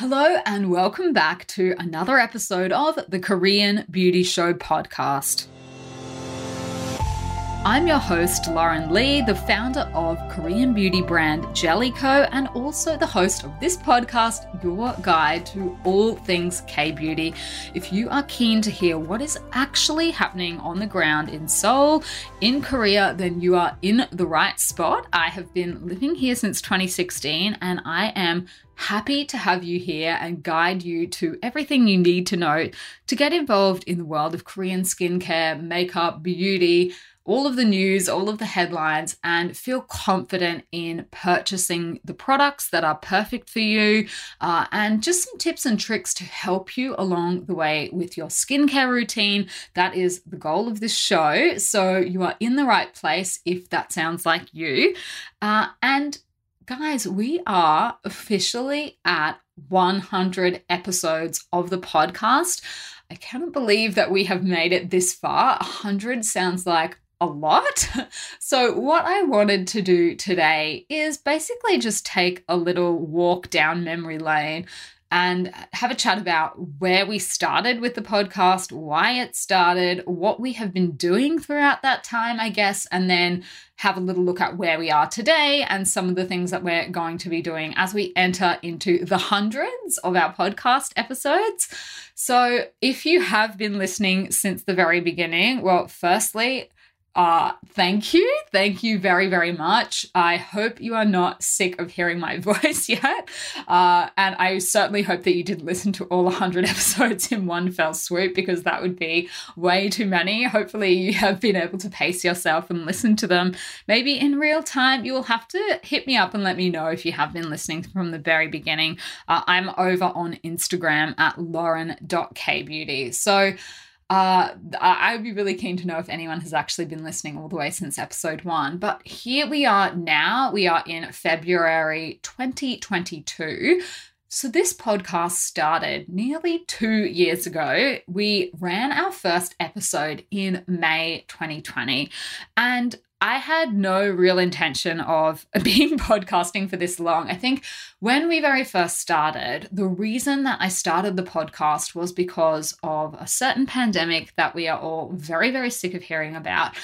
Hello, and welcome back to another episode of the Korean Beauty Show podcast. I'm your host, Lauren Lee, the founder of Korean beauty brand Jelly Ko, and also the host of this podcast, your guide to all things K beauty. If you are keen to hear what is actually happening on the ground in Seoul, in Korea, then you are in the right spot. I have been living here since 2016, and I am happy to have you here and guide you to everything you need to know to get involved in the world of Korean skincare, makeup, beauty all of the news, all of the headlines, and feel confident in purchasing the products that are perfect for you, uh, and just some tips and tricks to help you along the way with your skincare routine. That is the goal of this show. So you are in the right place if that sounds like you. Uh, and guys, we are officially at 100 episodes of the podcast. I cannot believe that we have made it this far. 100 sounds like a lot. So, what I wanted to do today is basically just take a little walk down memory lane and have a chat about where we started with the podcast, why it started, what we have been doing throughout that time, I guess, and then have a little look at where we are today and some of the things that we're going to be doing as we enter into the hundreds of our podcast episodes. So, if you have been listening since the very beginning, well, firstly, uh, thank you. Thank you very, very much. I hope you are not sick of hearing my voice yet. Uh, and I certainly hope that you didn't listen to all 100 episodes in one fell swoop because that would be way too many. Hopefully, you have been able to pace yourself and listen to them maybe in real time. You will have to hit me up and let me know if you have been listening from the very beginning. Uh, I'm over on Instagram at lauren.kbeauty. So, uh, I would be really keen to know if anyone has actually been listening all the way since episode one. But here we are now. We are in February 2022. So, this podcast started nearly two years ago. We ran our first episode in May 2020. And I had no real intention of being podcasting for this long. I think when we very first started, the reason that I started the podcast was because of a certain pandemic that we are all very, very sick of hearing about.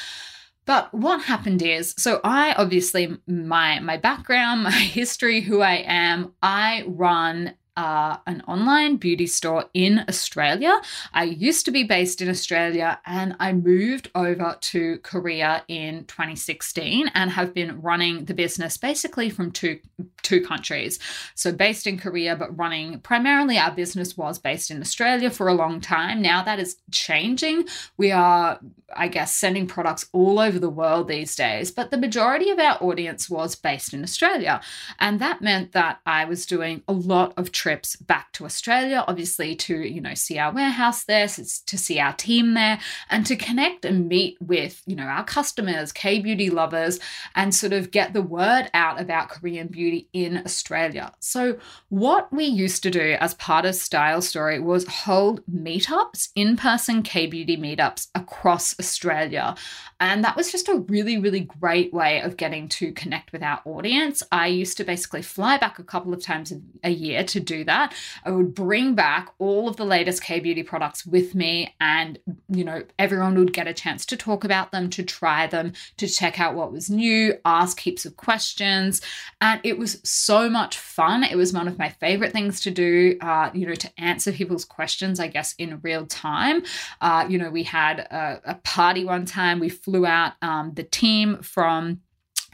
But what happened is, so I obviously my my background, my history, who I am, I run an online beauty store in Australia. I used to be based in Australia and I moved over to Korea in 2016 and have been running the business basically from two two countries. So based in Korea but running primarily our business was based in Australia for a long time. Now that is changing. We are I guess sending products all over the world these days, but the majority of our audience was based in Australia. And that meant that I was doing a lot of trips back to Australia, obviously to, you know, see our warehouse there, to see our team there, and to connect and meet with, you know, our customers, K beauty lovers, and sort of get the word out about Korean beauty in Australia. So, what we used to do as part of Style Story was hold meetups, in person K beauty meetups across Australia. And that was just a really, really great way of getting to connect with our audience. I used to basically fly back a couple of times a year to do that. I would bring back all of the latest K beauty products with me, and you know, everyone would get a chance to talk about them, to try them, to check out what was new, ask heaps of questions. And it was so much fun. It was one of my favorite things to do, uh, you know, to answer people's questions, I guess, in real time. Uh, you know, we had a, a party one time, we flew out um, the team from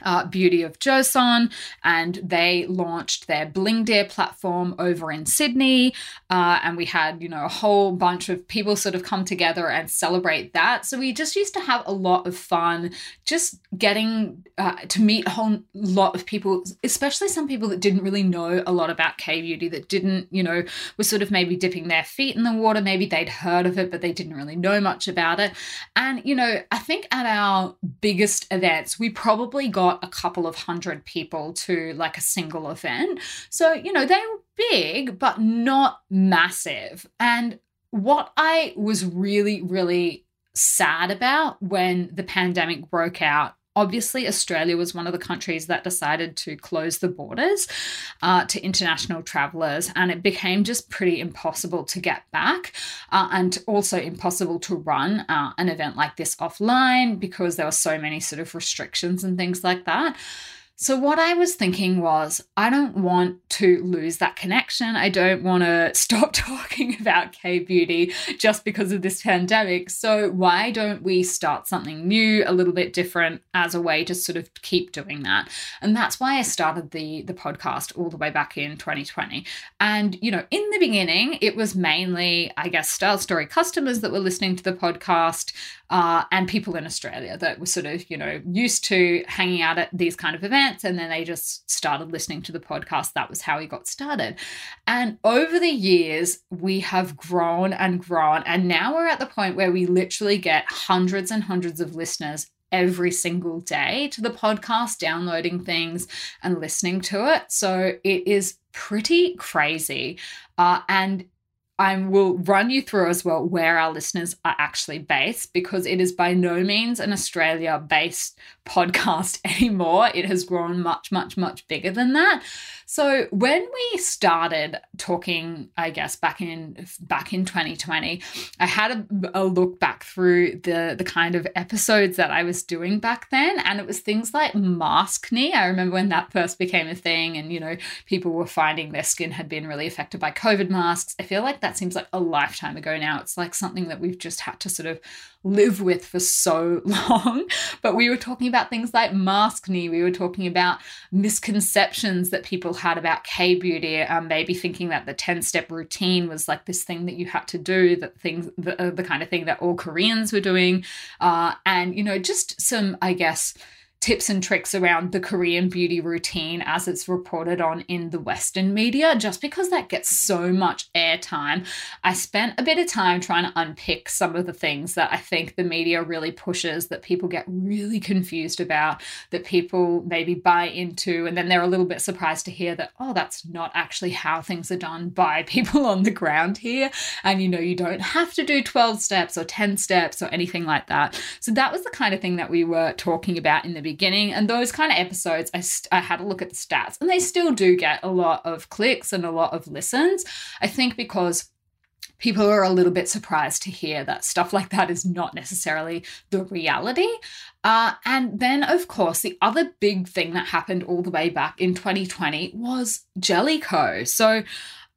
uh, Beauty of Joseon, and they launched their Bling Dear platform over in Sydney. Uh, and we had, you know, a whole bunch of people sort of come together and celebrate that. So we just used to have a lot of fun just getting uh, to meet a whole lot of people, especially some people that didn't really know a lot about K beauty, that didn't, you know, were sort of maybe dipping their feet in the water. Maybe they'd heard of it, but they didn't really know much about it. And, you know, I think at our biggest events, we probably got a couple of hundred people to like a single event. So, you know, they were big, but not massive. And what I was really, really sad about when the pandemic broke out obviously, Australia was one of the countries that decided to close the borders uh, to international travelers, and it became just pretty impossible to get back uh, and also impossible to run uh, an event like this offline because there were so many sort of restrictions and things like that. So, what I was thinking was, I don't want to lose that connection. I don't want to stop talking about K beauty just because of this pandemic. So, why don't we start something new, a little bit different, as a way to sort of keep doing that? And that's why I started the, the podcast all the way back in 2020. And, you know, in the beginning, it was mainly, I guess, Style Story customers that were listening to the podcast uh, and people in Australia that were sort of, you know, used to hanging out at these kind of events. And then they just started listening to the podcast. That was how we got started. And over the years, we have grown and grown. And now we're at the point where we literally get hundreds and hundreds of listeners every single day to the podcast, downloading things and listening to it. So it is pretty crazy. Uh, and I will run you through as well where our listeners are actually based because it is by no means an Australia based podcast anymore. It has grown much, much, much bigger than that. So when we started talking, I guess back in back in 2020, I had a, a, look back through the the kind of episodes that I was doing back then, and it was things like mask maskne. I remember when that first became a thing, and you know people were finding their skin had been really affected by COVID masks. I feel like that seems like a lifetime ago now. It's like something that we've just had to sort of live with for so long. But we were talking about things like maskne. We were talking about misconceptions that people had about K beauty, um, maybe thinking that the 10 step routine was like this thing that you had to do, that things, the, uh, the kind of thing that all Koreans were doing. Uh, and, you know, just some, I guess, tips and tricks around the Korean beauty routine as it's reported on in the Western media, just because that gets so much airtime. I spent a bit of time trying to unpick some of the things that I think the media really pushes that people get really confused about, that people maybe buy into, and then they're a little bit surprised to hear that, oh, that's not actually how things are done by people on the ground here. And you know, you don't have to do 12 steps or 10 steps or anything like that. So that was the kind of thing that we were talking about in the beginning. And those kind of episodes, I, st- I had a look at the stats, and they still do get a lot of clicks and a lot of listens. I think because people are a little bit surprised to hear that stuff like that is not necessarily the reality. Uh, and then, of course, the other big thing that happened all the way back in 2020 was Jelly Ko. So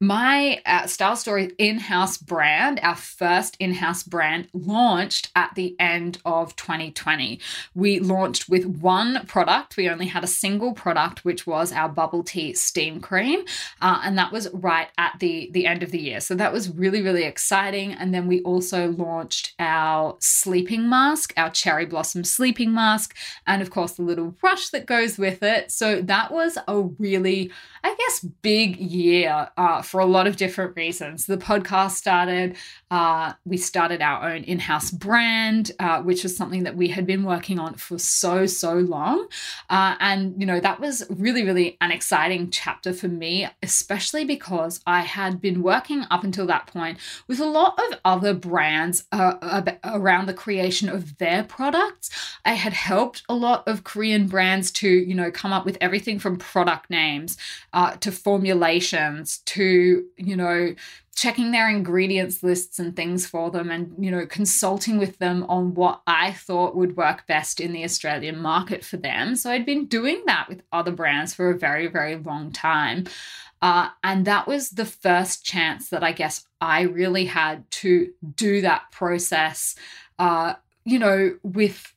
my uh, Style Story in house brand, our first in house brand, launched at the end of 2020. We launched with one product. We only had a single product, which was our bubble tea steam cream. Uh, and that was right at the, the end of the year. So that was really, really exciting. And then we also launched our sleeping mask, our cherry blossom sleeping mask, and of course, the little brush that goes with it. So that was a really, I guess, big year uh, for a lot of different reasons. The podcast started, uh, we started our own in house brand, uh, which was something that we had been working on for so, so long. Uh, and, you know, that was really, really an exciting chapter for me, especially because I had been working up until that point with a lot of other brands uh, around the creation of their products. I had helped a lot of Korean brands to, you know, come up with everything from product names uh, to formulations to you know, checking their ingredients lists and things for them and, you know, consulting with them on what I thought would work best in the Australian market for them. So I'd been doing that with other brands for a very, very long time. Uh, and that was the first chance that I guess I really had to do that process, uh, you know, with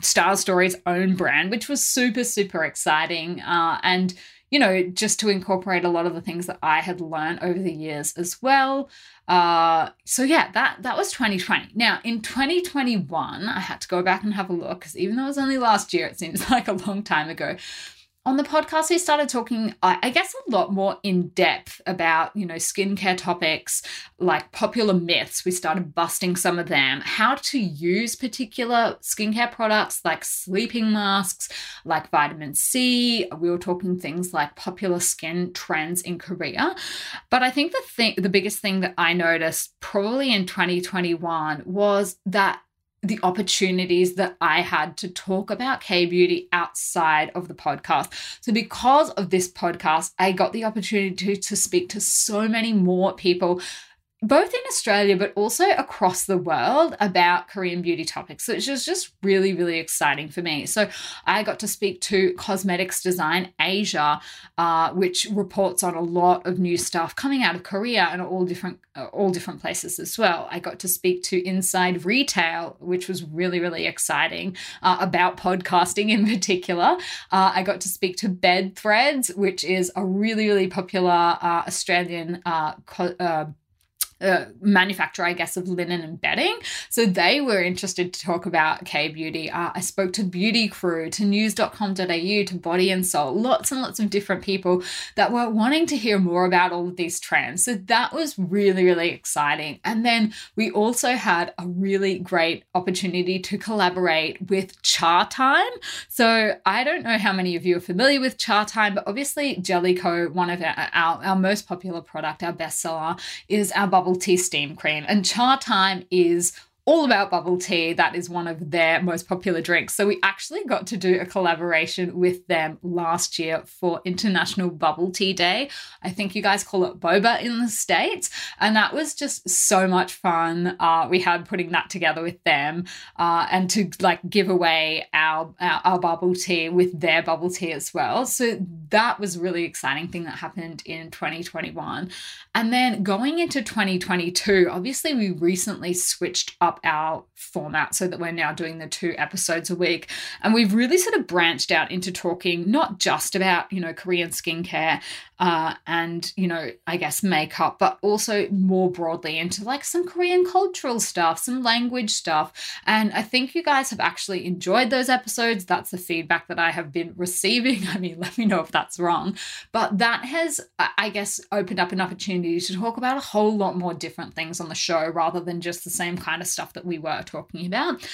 Style Story's own brand, which was super, super exciting. Uh, and you know, just to incorporate a lot of the things that I had learned over the years as well. Uh, so yeah, that that was 2020. Now in 2021, I had to go back and have a look because even though it was only last year, it seems like a long time ago on the podcast, we started talking, I guess, a lot more in depth about, you know, skincare topics like popular myths. We started busting some of them, how to use particular skincare products like sleeping masks, like vitamin C. We were talking things like popular skin trends in Korea. But I think the thing, the biggest thing that I noticed probably in 2021 was that the opportunities that I had to talk about K beauty outside of the podcast. So, because of this podcast, I got the opportunity to, to speak to so many more people both in Australia but also across the world about Korean beauty topics, which is just really, really exciting for me. So I got to speak to Cosmetics Design Asia, uh, which reports on a lot of new stuff coming out of Korea and all different uh, all different places as well. I got to speak to Inside Retail, which was really, really exciting uh, about podcasting in particular. Uh, I got to speak to Bed Threads, which is a really, really popular uh, Australian uh, co- uh, manufacturer, I guess, of linen and bedding. So they were interested to talk about K beauty. Uh, I spoke to Beauty Crew, to news.com.au, to Body and Soul, lots and lots of different people that were wanting to hear more about all of these trends. So that was really, really exciting. And then we also had a really great opportunity to collaborate with Chatime. So I don't know how many of you are familiar with Chatime, but obviously Jelly Ko, one of our, our, our most popular product, our bestseller, is our bubble tea steam cream. And Chatime is all about bubble tea. That is one of their most popular drinks. So we actually got to do a collaboration with them last year for International Bubble Tea Day. I think you guys call it boba in the States. And that was just so much fun. Uh, we had putting that together with them uh, and to like give away our, our, our bubble tea with their bubble tea as well. So that was really exciting thing that happened in 2021. And then going into 2022, obviously we recently switched up our format so that we're now doing the two episodes a week. And we've really sort of branched out into talking not just about, you know, Korean skincare uh, and, you know, I guess makeup, but also more broadly into like some Korean cultural stuff, some language stuff. And I think you guys have actually enjoyed those episodes. That's the feedback that I have been receiving. I mean, let me know if that's wrong. But that has, I guess, opened up an opportunity to talk about a whole lot more different things on the show rather than just the same kind of stuff that we were talking about.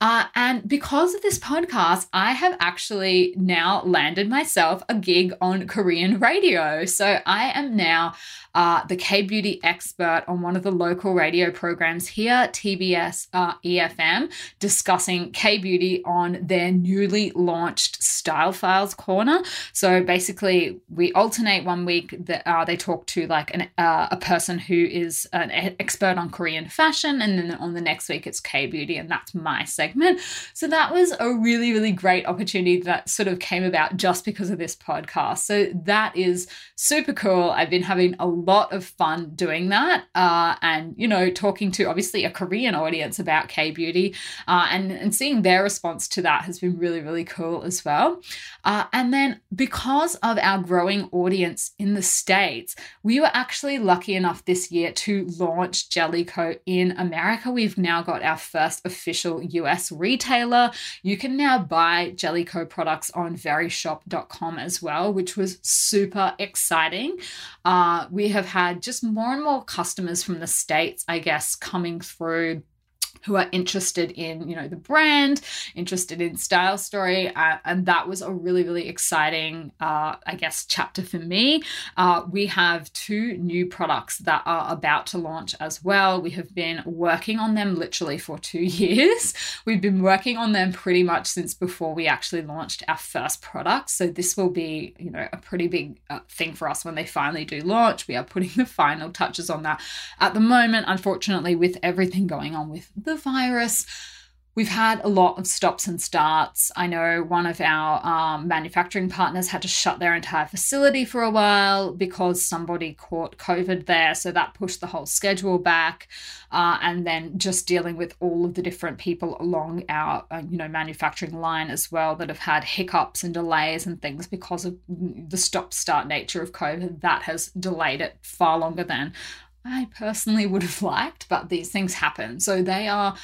Uh, and because of this podcast, I have actually now landed myself a gig on Korean radio. So I am now uh, the K beauty expert on one of the local radio programs here, TBS uh, EFM, discussing K beauty on their newly launched Style Files Corner. So basically, we alternate one week that uh, they talk to like an, uh, a person who is an expert on Korean fashion, and then on the next week it's K beauty, and that's my segment. So that was a really, really great opportunity that sort of came about just because of this podcast. So that is super cool. I've been having a lot of fun doing that uh, and, you know, talking to obviously a Korean audience about K beauty uh, and, and seeing their response to that has been really, really cool as well. Uh, and then because of our growing audience in the States, we were actually lucky enough this year to launch Jelly Ko in America. We've now got our first official US retailer. You can now buy Jelly Ko products on verishop.com as well, which was super exciting. Uh, we have had just more and more customers from the States, I guess, coming through who are interested in you know the brand interested in style story uh, and that was a really really exciting uh, i guess chapter for me. Uh, we have two new products that are about to launch as well. We have been working on them literally for two years. We've been working on them pretty much since before we actually launched our first product. So this will be you know a pretty big uh, thing for us when they finally do launch. We are putting the final touches on that. At the moment unfortunately with everything going on with the the virus. We've had a lot of stops and starts. I know one of our um, manufacturing partners had to shut their entire facility for a while because somebody caught COVID there. So that pushed the whole schedule back. Uh, and then just dealing with all of the different people along our, uh, you know, manufacturing line as well that have had hiccups and delays and things because of the stop-start nature of COVID. That has delayed it far longer than I personally would have liked, but these things happen. So they are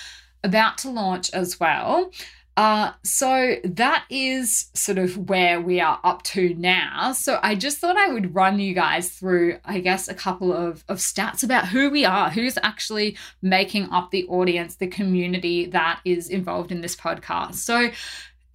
about to launch as well. Uh, so that is sort of where we are up to now. So I just thought I would run you guys through, I guess, a couple of, of stats about who we are, who's actually making up the audience, the community that is involved in this podcast. So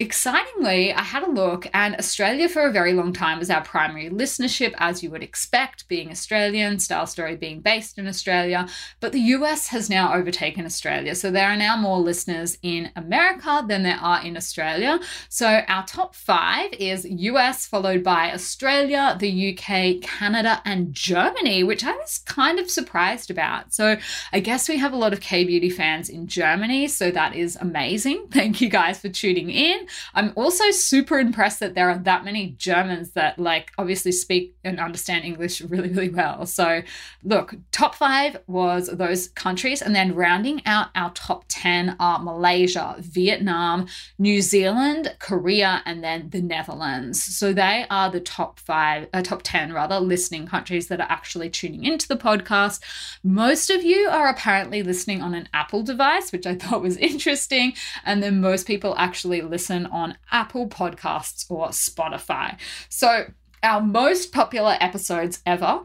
excitingly, I had a look, and Australia for a very long time was our primary listenership, as you would expect, being Australian, Style Story being based in Australia. But the US has now overtaken Australia. So there are now more listeners in America than there are in Australia. So our top five is US, followed by Australia, the UK, Canada, and Germany, which I was kind of surprised about. So I guess we have a lot of K beauty fans in Germany. So that is amazing. Thank you guys for tuning in. I'm also super impressed that there are that many Germans that like obviously speak and understand English really, really well. So look, top five was those countries, and then rounding out our top 10 are Malaysia, Vietnam, New Zealand, Korea, and then the Netherlands. So they are the top five, uh, top 10 rather, listening countries that are actually tuning into the podcast. Most of you are apparently listening on an Apple device, which I thought was interesting. And then most people actually listen listen on Apple Podcasts or Spotify. So, our most popular episodes ever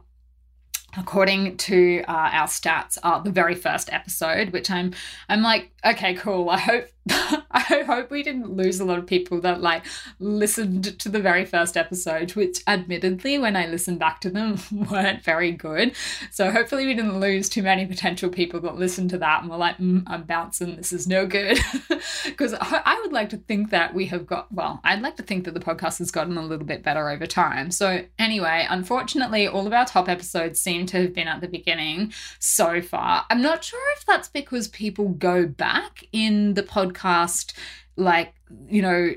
according to uh, our stats are the very first episode which i'm i'm like okay cool i hope I hope we didn't lose a lot of people that like listened to the very first episode, which admittedly, when I listened back to them, weren't very good. So hopefully, we didn't lose too many potential people that listened to that and were like, mm, I'm bouncing, this is no good. Because I would like to think that we have got, well, I'd like to think that the podcast has gotten a little bit better over time. So, anyway, unfortunately, all of our top episodes seem to have been at the beginning so far. I'm not sure if that's because people go back in the podcast podcast like you know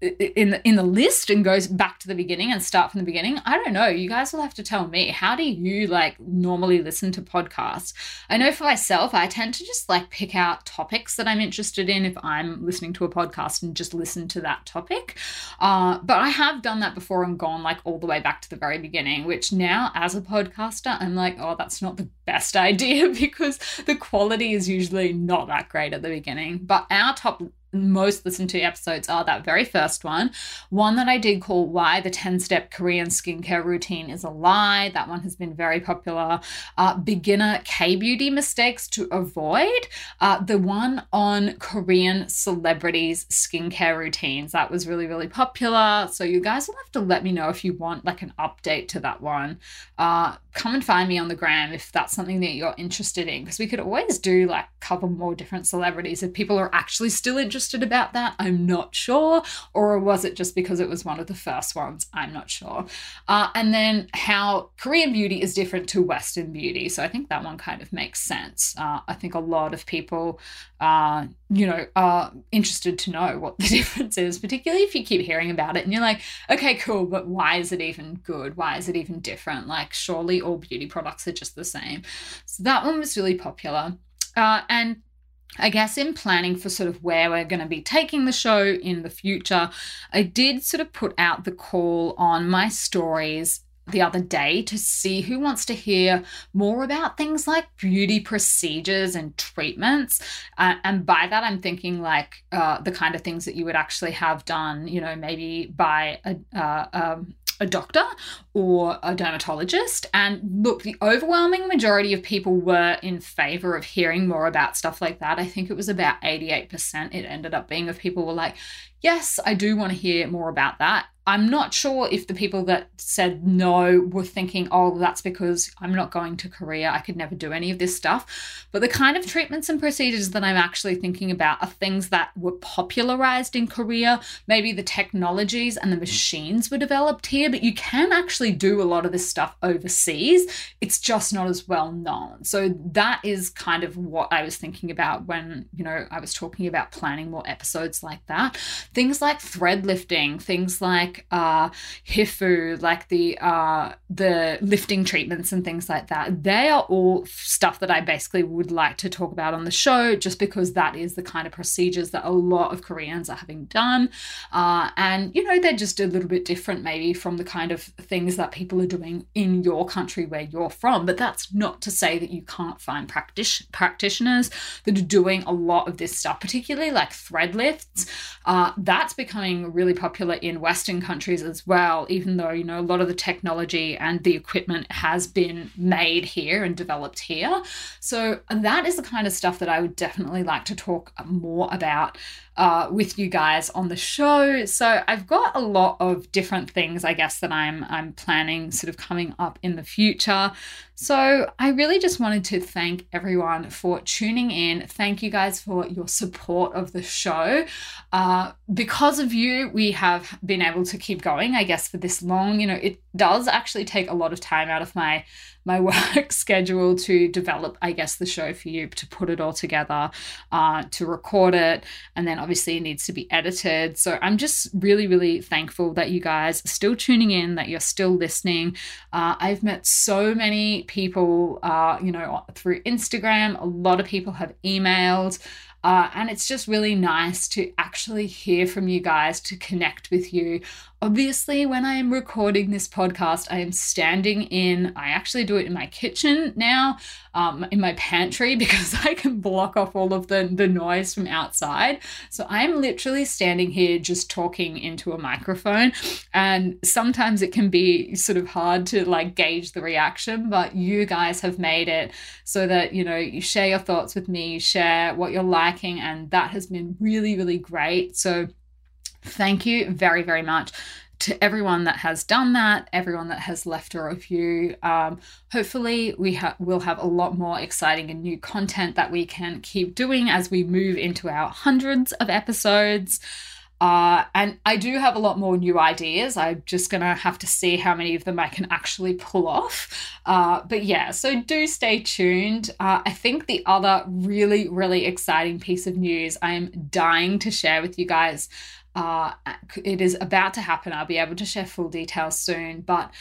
in the in the list and goes back to the beginning and start from the beginning i don't know. You guys will have to tell me. How do you like normally listen to podcasts? I know for myself i tend to just like pick out topics that i'm interested in if i'm listening to a podcast and just listen to that topic. Uh, but i have done that before and gone like all the way back to the very beginning which now as a podcaster i'm like oh that's not the best idea because the quality is usually not that great at the beginning. But our top most listened to episodes are that very first one. One that I did call Why the 10 Step Korean Skincare Routine is a Lie. That one has been very popular. Uh, beginner K beauty mistakes to avoid. Uh, the one on Korean celebrities' skincare routines. That was really, really popular. So you guys will have to let me know if you want like an update to that one. Uh, come and find me on the gram if that's something that you're interested in. Because we could always do like cover more different celebrities if people are actually still interested about that i'm not sure. Or was it just because it was one of the first ones? I'm not sure. Uh, and then how korean beauty is different to western beauty. So i think that one kind of makes sense. Uh, i think a lot of people uh, you know, are interested to know what the difference is, particularly if you keep hearing about it and you're like, okay, cool, but why is it even good? Why is it even different? Like, surely all beauty products are just the same. So that one was really popular. Uh, and I guess in planning for sort of where we're going to be taking the show in the future, I did sort of put out the call on my stories the other day to see who wants to hear more about things like beauty procedures and treatments. Uh, and by that, I'm thinking like uh, the kind of things that you would actually have done, you know, maybe by a, uh, um, a doctor or a dermatologist. And look, the overwhelming majority of people were in favor of hearing more about stuff like that. I think it was about 88% it ended up being of people were like, yes, I do want to hear more about that. I'm not sure if the people that said no were thinking, oh, that's because I'm not going to Korea. I could never do any of this stuff. But the kind of treatments and procedures that I'm actually thinking about are things that were popularized in Korea. Maybe the technologies and the mm-hmm. machines were developed here, but you can actually do a lot of this stuff overseas. It's just not as well known. So that is kind of what I was thinking about when, you know, I was talking about planning more episodes like that. Things like thread lifting, things like uh, HIFU, like the uh, the lifting treatments and things like that. They are all stuff that I basically would like to talk about on the show, just because that is the kind of procedures that a lot of Koreans are having done, uh, and you know they're just a little bit different maybe from the kind of things that people are doing in your country where you're from. But that's not to say that you can't find practice practitioners that are doing a lot of this stuff, particularly like thread lifts. Uh, that's becoming really popular in Western countries as well, even though, you know, a lot of the technology and the equipment has been made here and developed here. So that is the kind of stuff that I would definitely like to talk more about uh, with you guys on the show. So I've got a lot of different things, I guess, that I'm I'm planning sort of coming up in the future. So I really just wanted to thank everyone for tuning in. Thank you guys for your support of the show. Uh, because of you, we have been able to keep going, I guess, for this long. You know, it does actually take a lot of time out of my my work schedule to develop, I guess, the show for you, to put it all together, uh, to record it, and then obviously it needs to be edited. So I'm just really, really thankful that you guys are still tuning in, that you're still listening. Uh, I've met so many people, uh, you know, through Instagram. A lot of people have emailed. Uh, and it's just really nice to actually hear from you guys, to connect with you. Obviously, when I am recording this podcast, I am standing in, I actually do it in my kitchen now, um, in my pantry, because I can block off all of the, the noise from outside. So I'm literally standing here just talking into a microphone. And sometimes it can be sort of hard to like gauge the reaction, but you guys have made it so that, you know, you share your thoughts with me, share what you're liking. And that has been really, really great. So Thank you very, very much to everyone that has done that, everyone that has left a review. Um, hopefully, we ha- will have a lot more exciting and new content that we can keep doing as we move into our hundreds of episodes. Uh, and I do have a lot more new ideas. I'm just going to have to see how many of them I can actually pull off. Uh, but yeah, so do stay tuned. Uh, I think the other really, really exciting piece of news I am dying to share with you guys uh, it is about to happen. I'll be able to share full details soon, but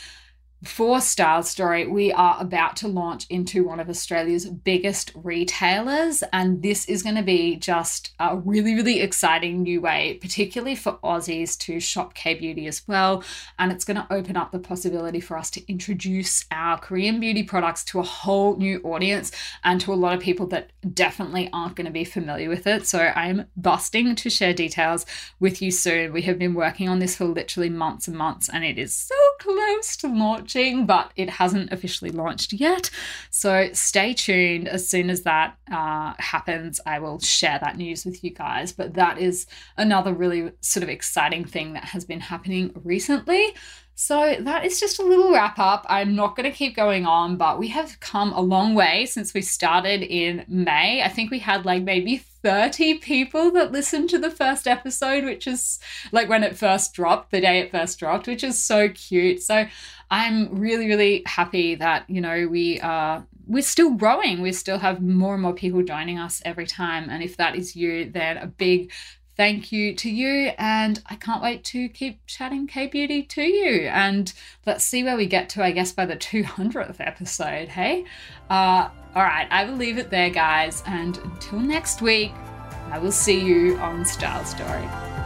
for Style Story, we are about to launch into one of Australia's biggest retailers, and this is going to be just a really, really exciting new way, particularly for Aussies to shop K beauty as well. And it's going to open up the possibility for us to introduce our Korean beauty products to a whole new audience and to a lot of people that definitely aren't going to be familiar with it. So I'm busting to share details with you soon. We have been working on this for literally months and months, and it is so close to launching, but it hasn't officially launched yet. So stay tuned. As soon as that uh, happens, I will share that news with you guys. But that is another really sort of exciting thing that has been happening recently. So that is just a little wrap up. I'm not going to keep going on, but we have come a long way since we started in May. I think we had like maybe 30 people that listened to the first episode, which is like when it first dropped, the day it first dropped, which is so cute. So I'm really, really happy that, you know, we are we're still growing. We still have more and more people joining us every time. And if that is you, then a big thank you to you. And I can't wait to keep chatting K Beauty to you. And let's see where we get to, I guess, by the 200th episode. Hey? Uh, all right, I will leave it there, guys. And until next week, I will see you on Style Story.